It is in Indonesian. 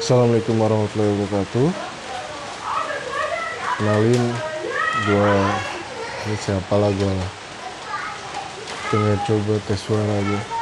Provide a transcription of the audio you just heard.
Assalamualaikum warahmatullahi wabarakatuh. Kenalin Gue Ini siapa lah gue coba tes suara aja.